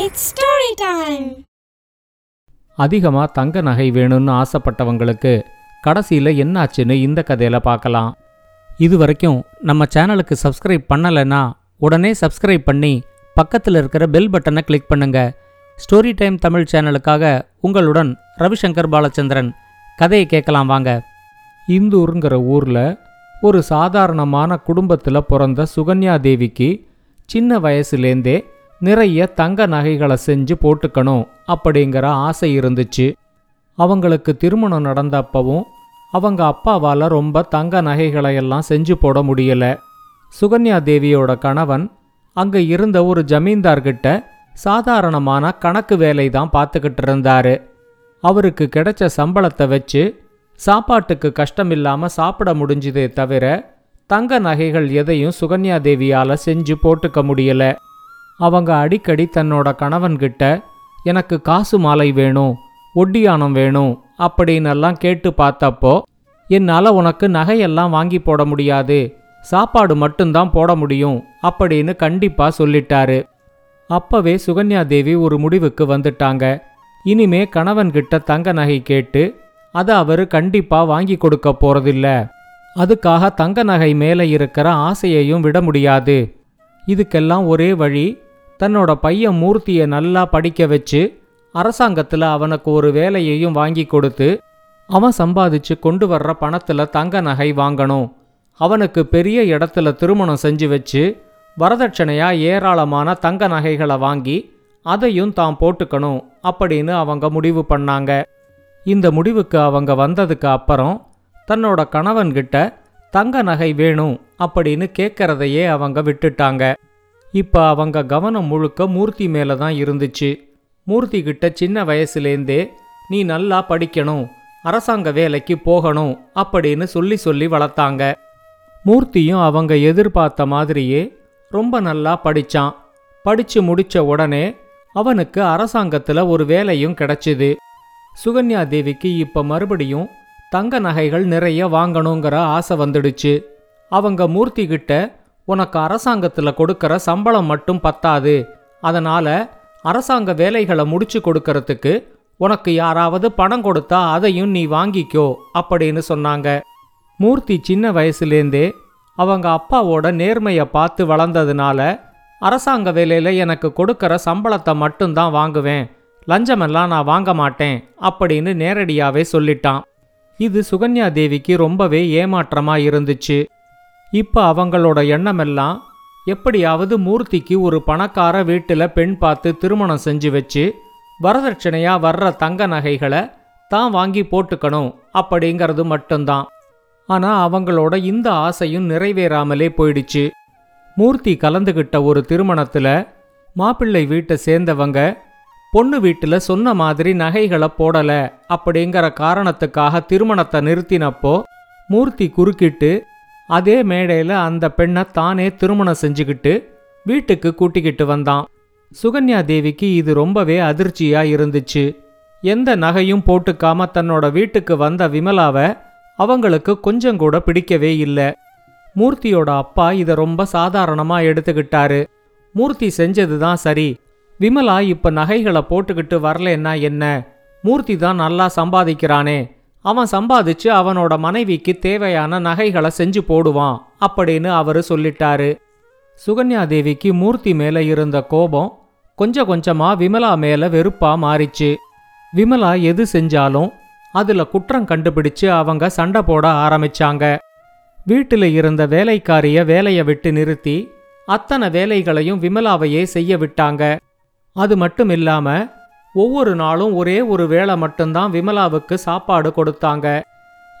It's story time அதிகமாக தங்க நகை வேணும்னு ஆசைப்பட்டவங்களுக்கு கடைசியில் என்னாச்சுன்னு இந்த கதையில் பார்க்கலாம். இது வரைக்கும் நம்ம சேனலுக்கு சப்ஸ்கிரைப் பண்ணலைன்னா உடனே சப்ஸ்கிரைப் பண்ணி பக்கத்தில் இருக்கிற பெல் பட்டனை கிளிக் பண்ணுங்க. ஸ்டோரி டைம் தமிழ் சேனலுக்காக உங்களுடன் ரவிசங்கர் பாலச்சந்திரன். கதையை கேட்கலாம் வாங்க. இந்தூருங்கிற ஊரில் ஒரு சாதாரணமான குடும்பத்தில் பிறந்த சுகன்யா தேவிக்கு சின்ன வயசுலேருந்தே நிறைய தங்க நகைகளை செஞ்சு போட்டுக்கணும் அப்படிங்கிற ஆசை இருந்துச்சு. அவங்களுக்கு திருமணம் நடந்தப்பவும் அவங்க அப்பாவால் ரொம்ப தங்க நகைகளை எல்லாம் செஞ்சு போட முடியல. சுகன்யா தேவியோட கணவன் அங்கே இருந்த ஒரு ஜமீன்தார்கிட்ட சாதாரணமான கணக்கு வேலை தான் பார்த்துக்கிட்டு இருந்தாரு. அவருக்கு கிடைச்ச சம்பளத்தை வச்சு சாப்பாட்டுக்கு கஷ்டமில்லாமல் சாப்பிட முடிஞ்சதே தவிர தங்க நகைகள் எதையும் சுகன்யா தேவியால் செஞ்சு போட்டுக்க முடியலை. அவங்க அடிக்கடி தன்னோட கணவன்கிட்ட எனக்கு காசு மாலை வேணும் ஒட்டியானம் வேணும் அப்படின்னெல்லாம் கேட்டு பார்த்தப்போ என்னால் உனக்கு நகையெல்லாம் வாங்கி போட முடியாது சாப்பாடு மட்டும்தான் போட முடியும் அப்படின்னு கண்டிப்பாக சொல்லிட்டாரு. அப்பவே சுகன்யா தேவி ஒரு முடிவுக்கு வந்துட்டாங்க. இனிமே கணவன்கிட்ட தங்க நகை கேட்டு அதை அவர் கண்டிப்பாக வாங்கி கொடுக்க போறதில்ல. அதுக்காக தங்க நகை மேலே இருக்கிற ஆசையையும் விட முடியாது. இதுக்கெல்லாம் ஒரே வழி தன்னோட பையன் மூர்த்தியை நல்லா படிக்க வச்சு அரசாங்கத்தில் அவனுக்கு ஒரு வேலையையும் வாங்கி கொடுத்து அவன் சம்பாதிச்சு கொண்டு வர்ற பணத்தில் தங்க நகை வாங்கணும். அவனுக்கு பெரிய இடத்துல திருமணம் செஞ்சு வச்சு வரதட்சணையா ஏராளமான தங்க நகைகளை வாங்கி அதையும் தான் போட்டுக்கணும் அப்படின்னு அவங்க முடிவு பண்ணாங்க. இந்த முடிவுக்கு அவங்க வந்ததுக்கு அப்புறம் தன்னோட கணவன்கிட்ட தங்க நகை வேணும் அப்படின்னு கேட்கறதையே அவங்க விட்டுட்டாங்க. இப்போ அவங்க கவனம் முழுக்க மூர்த்தி மேலே தான் இருந்துச்சு. மூர்த்தி கிட்ட சின்ன வயசுலேருந்தே நீ நல்லா படிக்கணும் அரசாங்க வேலைக்கு போகணும் அப்படின்னு சொல்லி சொல்லி வளர்த்தாங்க. மூர்த்தியும் அவங்க எதிர்பார்த்த மாதிரியே ரொம்ப நல்லா படிச்சான். படித்து முடிச்ச உடனே அவனுக்கு அரசாங்கத்தில் ஒரு வேலையும் கிடைச்சிது. சுகன்யா தேவிக்கு இப்போ மறுபடியும் தங்க நகைகள் நிறைய வாங்கணுங்கிற ஆசை வந்துடுச்சு. அவங்க மூர்த்தி கிட்ட உனக்கு அரசாங்கத்தில் கொடுக்கற சம்பளம் மட்டும் பத்தாது. அதனால அரசாங்க வேலைகளை முடிச்சு கொடுக்கறதுக்கு உனக்கு யாராவது பணம் கொடுத்தா அதையும் நீ வாங்கிக்கோ அப்படின்னு சொன்னாங்க. மூர்த்தி சின்ன வயசுலேருந்தே அவங்க அப்பாவோட நேர்மையை பார்த்து வளர்ந்ததுனால அரசாங்க வேலையில் எனக்கு கொடுக்கற சம்பளத்தை மட்டும்தான் வாங்குவேன். லஞ்சமெல்லாம் நான் வாங்க மாட்டேன் அப்படின்னு நேரடியாகவே சொல்லிட்டான். இது சுகன்யா தேவிக்கு ரொம்பவே ஏமாற்றமாக இருந்துச்சு. இப்போ அவங்களோட எண்ணமெல்லாம் எப்படியாவது மூர்த்திக்கு ஒரு பணக்கார வீட்டில் பெண் பார்த்து திருமணம் செஞ்சு வச்சு வரதட்சணையாக வர்ற தங்க நகைகளை தான் வாங்கி போட்டுக்கணும் அப்படிங்கிறது மட்டும்தான். ஆனால் அவங்களோட இந்த ஆசையும் நிறைவேறாமலே போயிடுச்சு. மூர்த்தி கலந்துகிட்ட ஒரு திருமணத்தில் மாப்பிள்ளை வீட்டை சேர்ந்தவங்க பொண்ணு வீட்டில் சொன்ன மாதிரி நகைகளை போடலை அப்படிங்கிற காரணத்துக்காக திருமணத்தை நிறுத்தினப்போ மூர்த்தி குறுக்கிட்டு அதே மேடையில் அந்த பெண்ணை தானே திருமணம் செஞ்சுக்கிட்டு வீட்டுக்கு கூட்டிக்கிட்டு வந்தான். சுகன்யா தேவிக்கு இது ரொம்பவே அதிர்ச்சியா இருந்துச்சு. எந்த நகையும் போட்டுக்காம தன்னோட வீட்டுக்கு வந்த விமலாவை அவங்களுக்கு கொஞ்சம் கூட பிடிக்கவே இல்லை. மூர்த்தியோட அப்பா இதை ரொம்ப சாதாரணமா எடுத்துக்கிட்டாரு. மூர்த்தி செஞ்சது தான் சரி. விமலா இப்ப நகைகளை போட்டுக்கிட்டு வரலன்னா என்ன? மூர்த்தி தான் நல்லா சம்பாதிக்கிறானே. அவன் சம்பாதிச்சு அவனோட மனைவிக்கு தேவையான நகைகளை செஞ்சு போடுவான் அப்படின்னு அவரு சொல்லிட்டாரு. சுகன்யா தேவிக்கு மூர்த்தி மேல இருந்த கோபம் கொஞ்சம் கொஞ்சமா விமலா மேல வெறுப்பா மாறிச்சு. விமலா எது செஞ்சாலும் அதுல குற்றம் கண்டுபிடிச்சு அவங்க சண்டை போட ஆரம்பிச்சாங்க. வீட்டில் இருந்த வேலைக்காரிய வேலையை விட்டு நிறுத்தி அத்தனை வேலைகளையும் விமலாவையே செய்ய விட்டாங்க. அது மட்டும் இல்லாம ஒவ்வொரு நாளும் ஒரே ஒரு வேளை மட்டும்தான் விமலாவுக்கு சாப்பாடு கொடுத்தாங்க.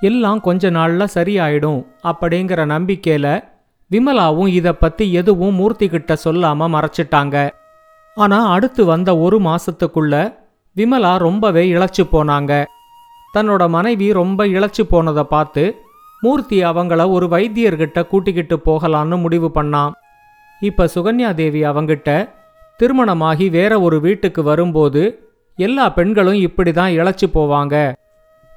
எல்லாம் கொஞ்ச நாள்ல சரியாயிடும் அப்படிங்கிற நம்பிக்கையில விமலாவும் இத பத்தி எதுவும் மூர்த்தி கிட்ட சொல்லாம மறைச்சிட்டாங்க. ஆனா அடுத்து வந்த ஒரு மாசத்துக்குள்ள விமலா ரொம்பவே இழைச்சு போனாங்க. தன்னோட மனைவி ரொம்ப இழைச்சு போனதை பார்த்து மூர்த்தி அவங்கள ஒரு வைத்தியர்கிட்ட கூட்டிக்கிட்டு போகலான்னு முடிவு பண்ணான். இப்ப சுகன்யா தேவி அவங்கிட்ட திருமணமாகி வேற ஒரு வீட்டுக்கு வரும்போது எல்லா பெண்களும் இப்படி தான் இழைச்சி போவாங்க.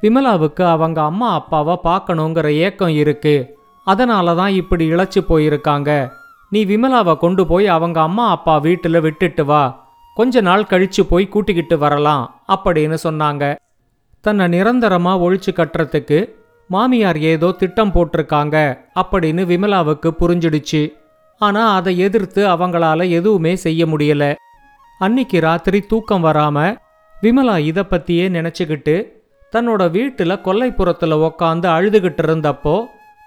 விமலாவுக்கு அவங்க அம்மா அப்பாவை பார்க்கணுங்கிற ஏக்கம் இருக்கு. அதனால தான் இப்படி இழைச்சி போயிருக்காங்க. நீ விமலாவை கொண்டு போய் அவங்க அம்மா அப்பா வீட்டில் விட்டுட்டு வா. கொஞ்ச நாள் கழிச்சு போய் கூட்டிக்கிட்டு வரலாம் அப்படின்னு சொன்னாங்க. தன்னை நிரந்தரமா ஒழிச்சு கட்டுறதுக்கு மாமியார் ஏதோ திட்டம் போட்டிருக்காங்க அப்படின்னு விமலாவுக்கு புரிஞ்சிடுச்சு. ஆனா அதை எதிர்த்து அவங்களால எதுவுமே செய்ய முடியல. அன்னிக்கு ராத்திரி தூக்கம் வராம விமலா இதை பற்றியே நினச்சிக்கிட்டு தன்னோட வீட்டில் கொல்லைப்புறத்தில் உக்காந்து அழுதுகிட்டு இருந்தப்போ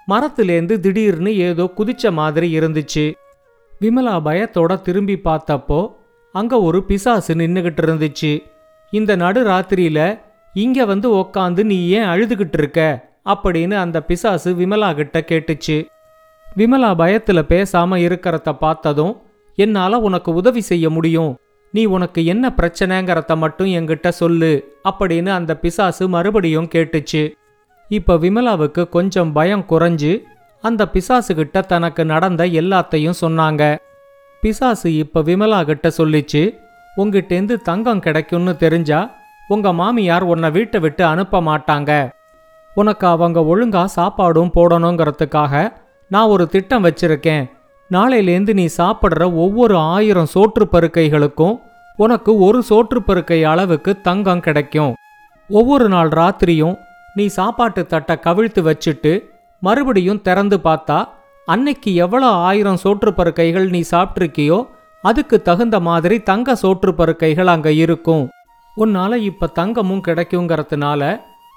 மரத்துலேருந்து திடீர்னு ஏதோ குதிச்ச மாதிரி இருந்துச்சு. விமலா பயத்தோட திரும்பி பார்த்தப்போ அங்கே ஒரு பிசாசு நின்றுகிட்டு இருந்துச்சு. இந்த நடு ராத்திரியில் இங்கே வந்து உக்காந்து நீ ஏன் அழுதுகிட்டு இருக்க? அப்படின்னு அந்த பிசாசு விமலா கிட்ட கேட்டுச்சு. விமலா பயத்தில் பேசாமல் இருக்கிறத பார்த்ததும் என்னால் உனக்கு உதவி செய்ய முடியும். நீ உனக்கு என்ன பிரச்சனைங்கிறத மட்டும் என்கிட்ட சொல்லு அப்படின்னு அந்த பிசாசு மறுபடியும் கேட்டுச்சு. இப்ப விமலாவுக்கு கொஞ்சம் பயம் குறைஞ்சு அந்த பிசாசு கிட்ட தனக்கு நடந்த எல்லாத்தையும் சொன்னாங்க. பிசாசு இப்ப விமலா கிட்ட சொல்லிச்சு உங்கிட்டேந்து தங்கம் கிடைக்கும்னு தெரிஞ்சா உங்க மாமியார் உன்னை வீட்டை விட்டு அனுப்ப மாட்டாங்க. உனக்கு அவங்க ஒழுங்கா சாப்பாடும் போடணுங்கிறதுக்காக நான் ஒரு திட்டம் வச்சிருக்கேன். நாளையிலேந்து நீ சாப்பிட்ற ஒவ்வொரு ஆயிரம் சோற்று பருக்கைகளுக்கும் உனக்கு ஒரு சோற்று பருக்கை அளவுக்கு தங்கம் கிடைக்கும். ஒவ்வொரு நாள் ராத்திரியும் நீ சாப்பாட்டு தட்டை கவிழ்த்து வச்சுட்டு மறுபடியும் திறந்து பார்த்தா அன்னைக்கு எவ்வளோ ஆயிரம் சோற்று பருக்கைகள் நீ சாப்பிட்ருக்கியோ அதுக்கு தகுந்த மாதிரி தங்க சோற்று பருக்கைகள் அங்கே இருக்கும். உன்னால் இப்போ தங்கமும் கிடைக்குங்கிறதுனால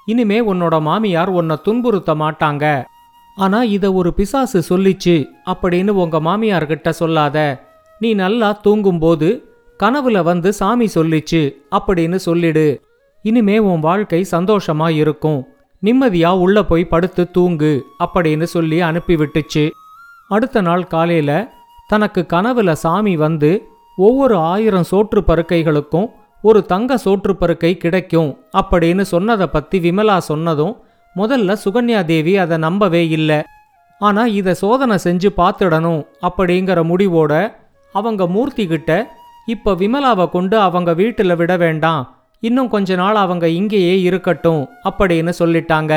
இனிமே உன்னோட மாமியார் உன்னை துன்புறுத்த மாட்டாங்க. ஆனா இத ஒரு பிசாசு சொல்லிச்சு அப்படின்னு உங்க மாமியார்கிட்ட சொல்லாத. நீ நல்லா தூங்கும்போது கனவுல வந்து சாமி சொல்லிச்சு அப்படின்னு சொல்லிடு. இனிமே உன் வாழ்க்கை சந்தோஷமா இருக்கும். நிம்மதியா உள்ள போய் படுத்து தூங்கு அப்படின்னு சொல்லி அனுப்பி விட்டுச்சு. அடுத்த நாள் காலையில தனக்கு கனவுல சாமி வந்து ஒவ்வொரு ஆயிரம் சோற்று பருக்கைகளுக்கும் ஒரு தங்க சோற்று பருக்கை கிடைக்கும் அப்படின்னு சொன்னதை பத்தி விமலா சொன்னதும் முதல்ல சுகன்யா தேவி அதை நம்பவே இல்லை. ஆனால் இதை சோதனை செஞ்சு பார்த்துடணும் அப்படிங்கிற முடிவோட அவங்க மூர்த்தி கிட்ட இப்போ விமலாவை கொண்டு அவங்க வீட்டில் விட வேண்டாம். இன்னும் கொஞ்ச நாள் அவங்க இங்கேயே இருக்கட்டும் அப்படின்னு சொல்லிட்டாங்க.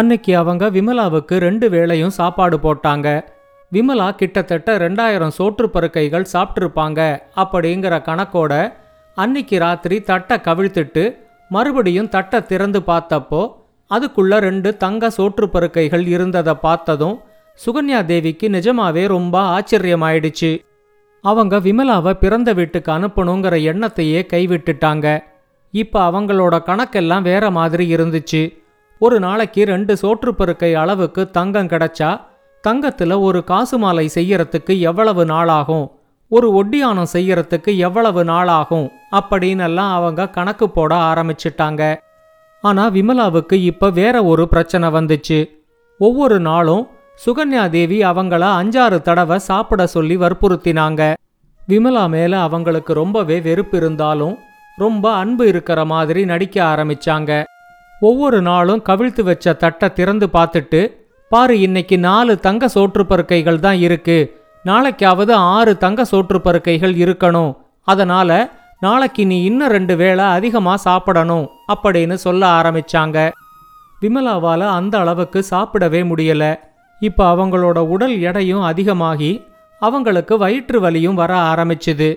அன்னைக்கு அவங்க விமலாவுக்கு ரெண்டு வேளையும் சாப்பாடு போட்டாங்க. விமலா கிட்டத்தட்ட ரெண்டாயிரம் சோற்று பருக்கைகள் சாப்பிட்ருப்பாங்க அப்படிங்கிற கணக்கோட அன்னைக்கு ராத்திரி தட்டை கவிழ்த்துட்டு மறுபடியும் தட்டை திறந்து பார்த்தப்போ அதுக்குள்ள ரெண்டு தங்க சோற்று பருக்கைகள் இருந்ததை பார்த்ததும் சுகன்யா தேவிக்கு நிஜமாவே ரொம்ப ஆச்சரியமாயிடுச்சு. அவங்க விமலாவை பிறந்த வீட்டுக்கு அனுப்பணுங்கிற எண்ணத்தையே கைவிட்டுட்டாங்க. இப்ப அவங்களோட கணக்கெல்லாம் வேற மாதிரி இருந்துச்சு. ஒரு நாளைக்கு ரெண்டு சோற்றுப்பருக்கை அளவுக்கு தங்கம் கிடைச்சா தங்கத்துல ஒரு காசு மாலை செய்யறதுக்கு எவ்வளவு நாளாகும்? ஒரு ஒட்டியானம் செய்யறதுக்கு எவ்வளவு நாளாகும்? அப்படின்னெல்லாம் அவங்க கணக்கு போட ஆரம்பிச்சிட்டாங்க. ஆனா விமலாவுக்கு இப்ப வேற ஒரு பிரச்சனை வந்துச்சு. ஒவ்வொரு நாளும் சுகன்யா தேவி அவங்கள அஞ்சாறு தடவை சாப்பிட சொல்லி வற்புறுத்தினாங்க. விமலா மேல அவங்களுக்கு ரொம்பவே வெறுப்பு இருந்தாலும் ரொம்ப அன்பு இருக்கிற மாதிரி நடிக்க ஆரம்பிச்சாங்க. ஒவ்வொரு நாளும் கவிழ்த்து வச்ச தட்டை திறந்து பார்த்துட்டு பாரு இன்னைக்கு நாலு தங்க சோற்று பருக்கைகள் தான் இருக்கு. நாளைக்காவது ஆறு தங்க சோற்று பருக்கைகள் இருக்கணும். அதனால நாளைக்கு நீ இன்னும் ரெண்டு வேளை அதிகமா சாப்பிடணும். அப்படின்னு சொல்ல ஆரம்பிச்சாங்க. விமலாவால் அந்த அளவுக்கு சாப்பிடவே முடியல. இப்போ அவங்களோட உடல் எடையும் அதிகமாகி அவங்களுக்கு வயிற்று வலியும் வர ஆரம்பிச்சுது.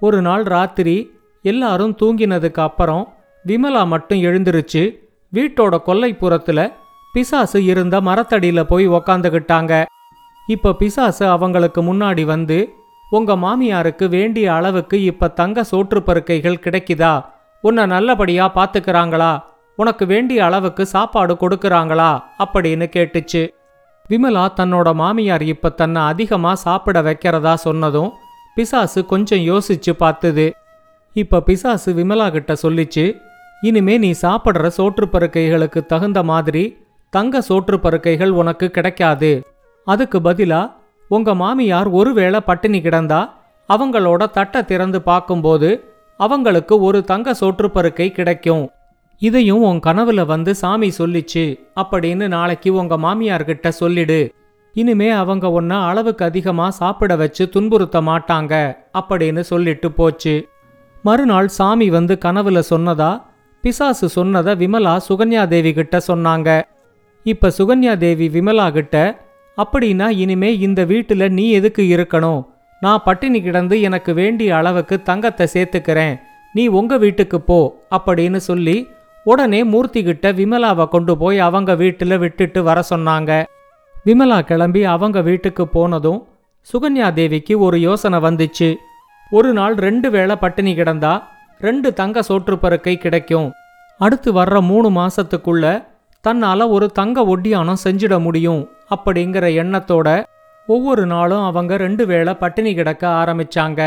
ஒரு நாள் ராத்திரி எல்லாரும் தூங்கினதுக்கு அப்புறம் விமலா மட்டும் எழுந்திருச்சு வீட்டோட கொல்லைப்புறத்தில் பிசாசு இருந்த மரத்தடியில் போய் உக்காந்துக்கிட்டாங்க இப்போ பிசாசு அவங்களுக்கு முன்னாடி வந்து உங்க மாமியாருக்கு வேண்டிய அளவுக்கு இப்ப தங்க சோற்று பருக்கைகள் கிடைக்குதா? உன்னை நல்லபடியா பாத்துக்கறாங்களா? உனக்கு வேண்டிய அளவுக்கு சாப்பாடு கொடுக்கறாங்களா? அப்படின்னு கேட்டுச்சு. விமலா தன்னோட மாமியார் இப்ப தன்னை அதிகமா சாப்பிட வைக்கிறதா சொன்னதும் பிசாசு கொஞ்சம் யோசிச்சு பார்த்தது இப்ப பிசாசு விமலா கிட்ட சொல்லிச்சு இனிமே நீ சாப்பிடுற சோற்று பருக்கைகளுக்கு தகுந்த மாதிரி தங்க சோற்று பருக்கைகள் உனக்கு கிடைக்காது. அதுக்கு பதிலா உங்க மாமியார் ஒருவேளை பட்டினி கிடந்தா அவங்களோட தட்டை திறந்து பார்க்கும்போது அவங்களுக்கு ஒரு தங்க சொற்றுப்பருக்கை கிடைக்கும். இதையும் உன் கனவுல வந்து சாமி சொல்லிச்சு. அப்படின்னு நாளைக்கு உங்க மாமியார்கிட்ட சொல்லிடு. இனிமே அவங்க உன்னை அளவுக்கு அதிகமா சாப்பிட வச்சு துன்புறுத்த மாட்டாங்க. அப்படின்னு சொல்லிட்டு போச்சு. மறுநாள் சாமி வந்து கனவுல சொன்னதா? பிசாசு சொன்னதை விமலா சுகன்யா தேவி கிட்ட சொன்னாங்க. இப்ப சுகன்யா தேவி விமலா கிட்ட அப்படின்னா இனிமே இந்த வீட்டுல நீ எதுக்கு இருக்கணும்? நான் பட்டினி கிடந்து எனக்கு வேண்டிய அளவுக்கு தங்கத்தை சேர்த்துக்கிறேன். நீ உங்க வீட்டுக்கு போ அப்படின்னு சொல்லி உடனே மூர்த்தி கிட்ட விமலாவை கொண்டு போய் அவங்க வீட்டில் விட்டுட்டு வர சொன்னாங்க. விமலா கிளம்பி அவங்க வீட்டுக்கு போனதும் சுகன்யா தேவிக்கு ஒரு யோசனை வந்துச்சு. ஒரு நாள் ரெண்டு வேளை பட்டினி கிடந்தா ரெண்டு தங்க சோற்றுப்பருக்கை கிடைக்கும். அடுத்து வர்ற மூணு மாசத்துக்குள்ள தன்னால ஒரு தங்க ஒட்டியானம் செஞ்சிட முடியும் அப்படிங்கிற எண்ணத்தோட ஒவ்வொரு நாளும் அவங்க ரெண்டு வேளை பட்டினி கிடக்க ஆரம்பிச்சாங்க.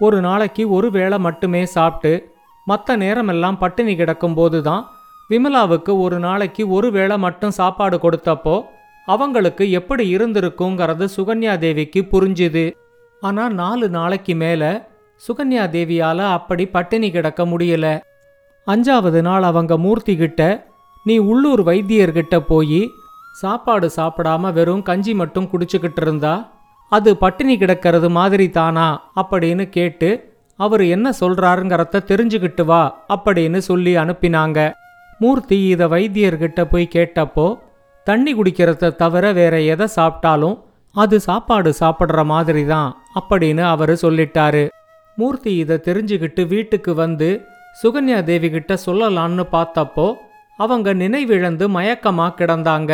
ஒரு நாளைக்கு ஒரு வேளை மட்டுமே சாப்பிட்டு மற்ற நேரமெல்லாம் பட்டினி கிடக்கும்போது தான் விமலாவுக்கு ஒரு நாளைக்கு ஒரு வேளை மட்டும் சாப்பாடு கொடுத்தப்போ அவங்களுக்கு எப்படி இருந்திருக்குங்கிறது சுகன்யா தேவிக்கு புரிஞ்சுது. ஆனால் நாலு நாளைக்கு மேலே சுகன்யா தேவியால் அப்படி பட்டினி கிடக்க முடியல. அஞ்சாவது நாள் அவங்க மூர்த்தி கிட்ட நீ உள்ளூர் வைத்தியர்கிட்ட போய் சாப்பாடு சாப்பிடாம வெறும் கஞ்சி மட்டும் குடிச்சுக்கிட்டு இருந்தா? அது பட்டினி கிடக்கிறது மாதிரி தானா? அப்படின்னு கேட்டு அவர் என்ன சொல்றாருங்கிறத தெரிஞ்சுக்கிட்டு வா அப்படின்னு சொல்லி அனுப்பினாங்க. மூர்த்தி இதை வைத்தியர்கிட்ட போய் கேட்டப்போ தண்ணி குடிக்கிறத தவிர வேற எதை சாப்பிட்டாலும் அது சாப்பாடு சாப்பிட்ற மாதிரி தான் அப்படின்னு அவர் சொல்லிட்டாரு. மூர்த்தி இதை தெரிஞ்சுக்கிட்டு வீட்டுக்கு வந்து சுகன்யா தேவி கிட்ட சொல்லலான்னு பார்த்தப்போ அவங்க நினைவிழந்து மயக்கமா கிடந்தாங்க.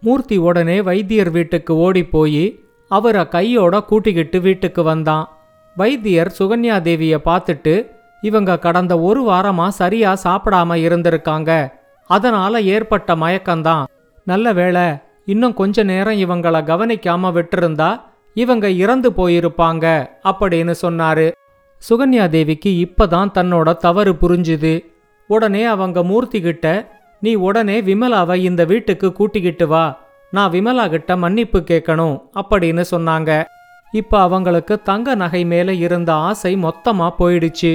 மூர்த்தி உடனே வைத்தியர் வீட்டுக்கு ஓடி போய் அவரை கையோட கூட்டிக்கிட்டு வீட்டுக்கு வந்தான். வைத்தியர் சுகன்யா தேவிய பார்த்துட்டு இவங்க கடந்த ஒரு வாரமா சரியா சாப்பிடாம இருந்திருக்காங்க. அதனால ஏற்பட்ட மயக்கம்தான். நல்ல வேளை இன்னும் கொஞ்ச நேரம் இவங்கள கவனிக்காம விட்டிருந்தா இவங்க இறந்து போயிருப்பாங்க அப்படின்னு சொன்னாரு. சுகன்யா தேவிக்கு இப்பதான் தன்னோட தவறு புரிஞ்சுது. உடனே அவங்க மூர்த்தி கிட்ட நீ உடனே விமலாவை இந்த வீட்டுக்கு கூட்டிக்கிட்டு வா. நான் விமலா கிட்ட மன்னிப்பு கேட்கணும் அப்படின்னு சொன்னாங்க. இப்ப அவங்களுக்கு தங்க நகை மேல இருந்த ஆசை மொத்தமா போயிடுச்சு.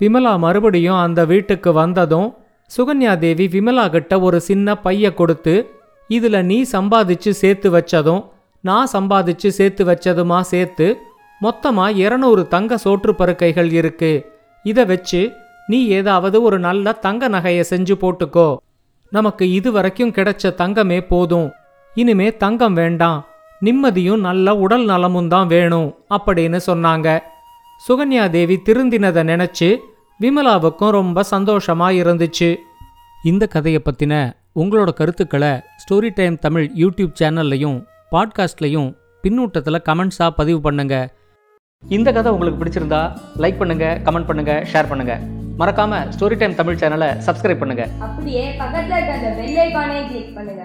விமலா மறுபடியும் அந்த வீட்டுக்கு வந்ததும் சுகன்யா தேவி விமலா கிட்ட ஒரு சின்ன பைய கொடுத்து இதுல நீ சம்பாதிச்சு சேர்த்து வச்சதும் நான் சம்பாதிச்சு சேர்த்து வச்சதுமா சேர்த்து மொத்தமா இருநூறு தங்க சோற்று பருக்கைகள் இருக்கு. இதை வச்சு நீ ஏதாவது ஒரு நல்ல தங்க நகையை செஞ்சு போட்டுக்கோ. நமக்கு இது வரைக்கும் கிடைச்ச தங்கமே போதும். இனிமே தங்கம் வேண்டாம். நிம்மதியும் நல்ல உடல் நலமும் தான் வேணும் அப்படின்னு சொன்னாங்க. சுகன்யா தேவி திருந்தினதை நினைச்சு விமலாவுக்கும் ரொம்ப சந்தோஷமா இருந்துச்சு. இந்த கதையை பத்தின உங்களோட கருத்துக்களை ஸ்டோரி டைம் தமிழ் யூடியூப் சேனல்லையும் பாட்காஸ்ட்லையும் பின்னூட்டத்தில் கமெண்ட்ஸாக பதிவு பண்ணுங்க. இந்த கதை உங்களுக்கு பிடிச்சிருந்தா லைக் பண்ணுங்க கமெண்ட் பண்ணுங்க ஷேர் பண்ணுங்க. மறக்காம ஸ்டோரி டைம் தமிழ் சேனலை சப்ஸ்கிரைப் பண்ணுங்க. அப்படியே பக்கத்துல இருக்க அந்த பெல் ஐகானை கிளிக் பண்ணுங்க.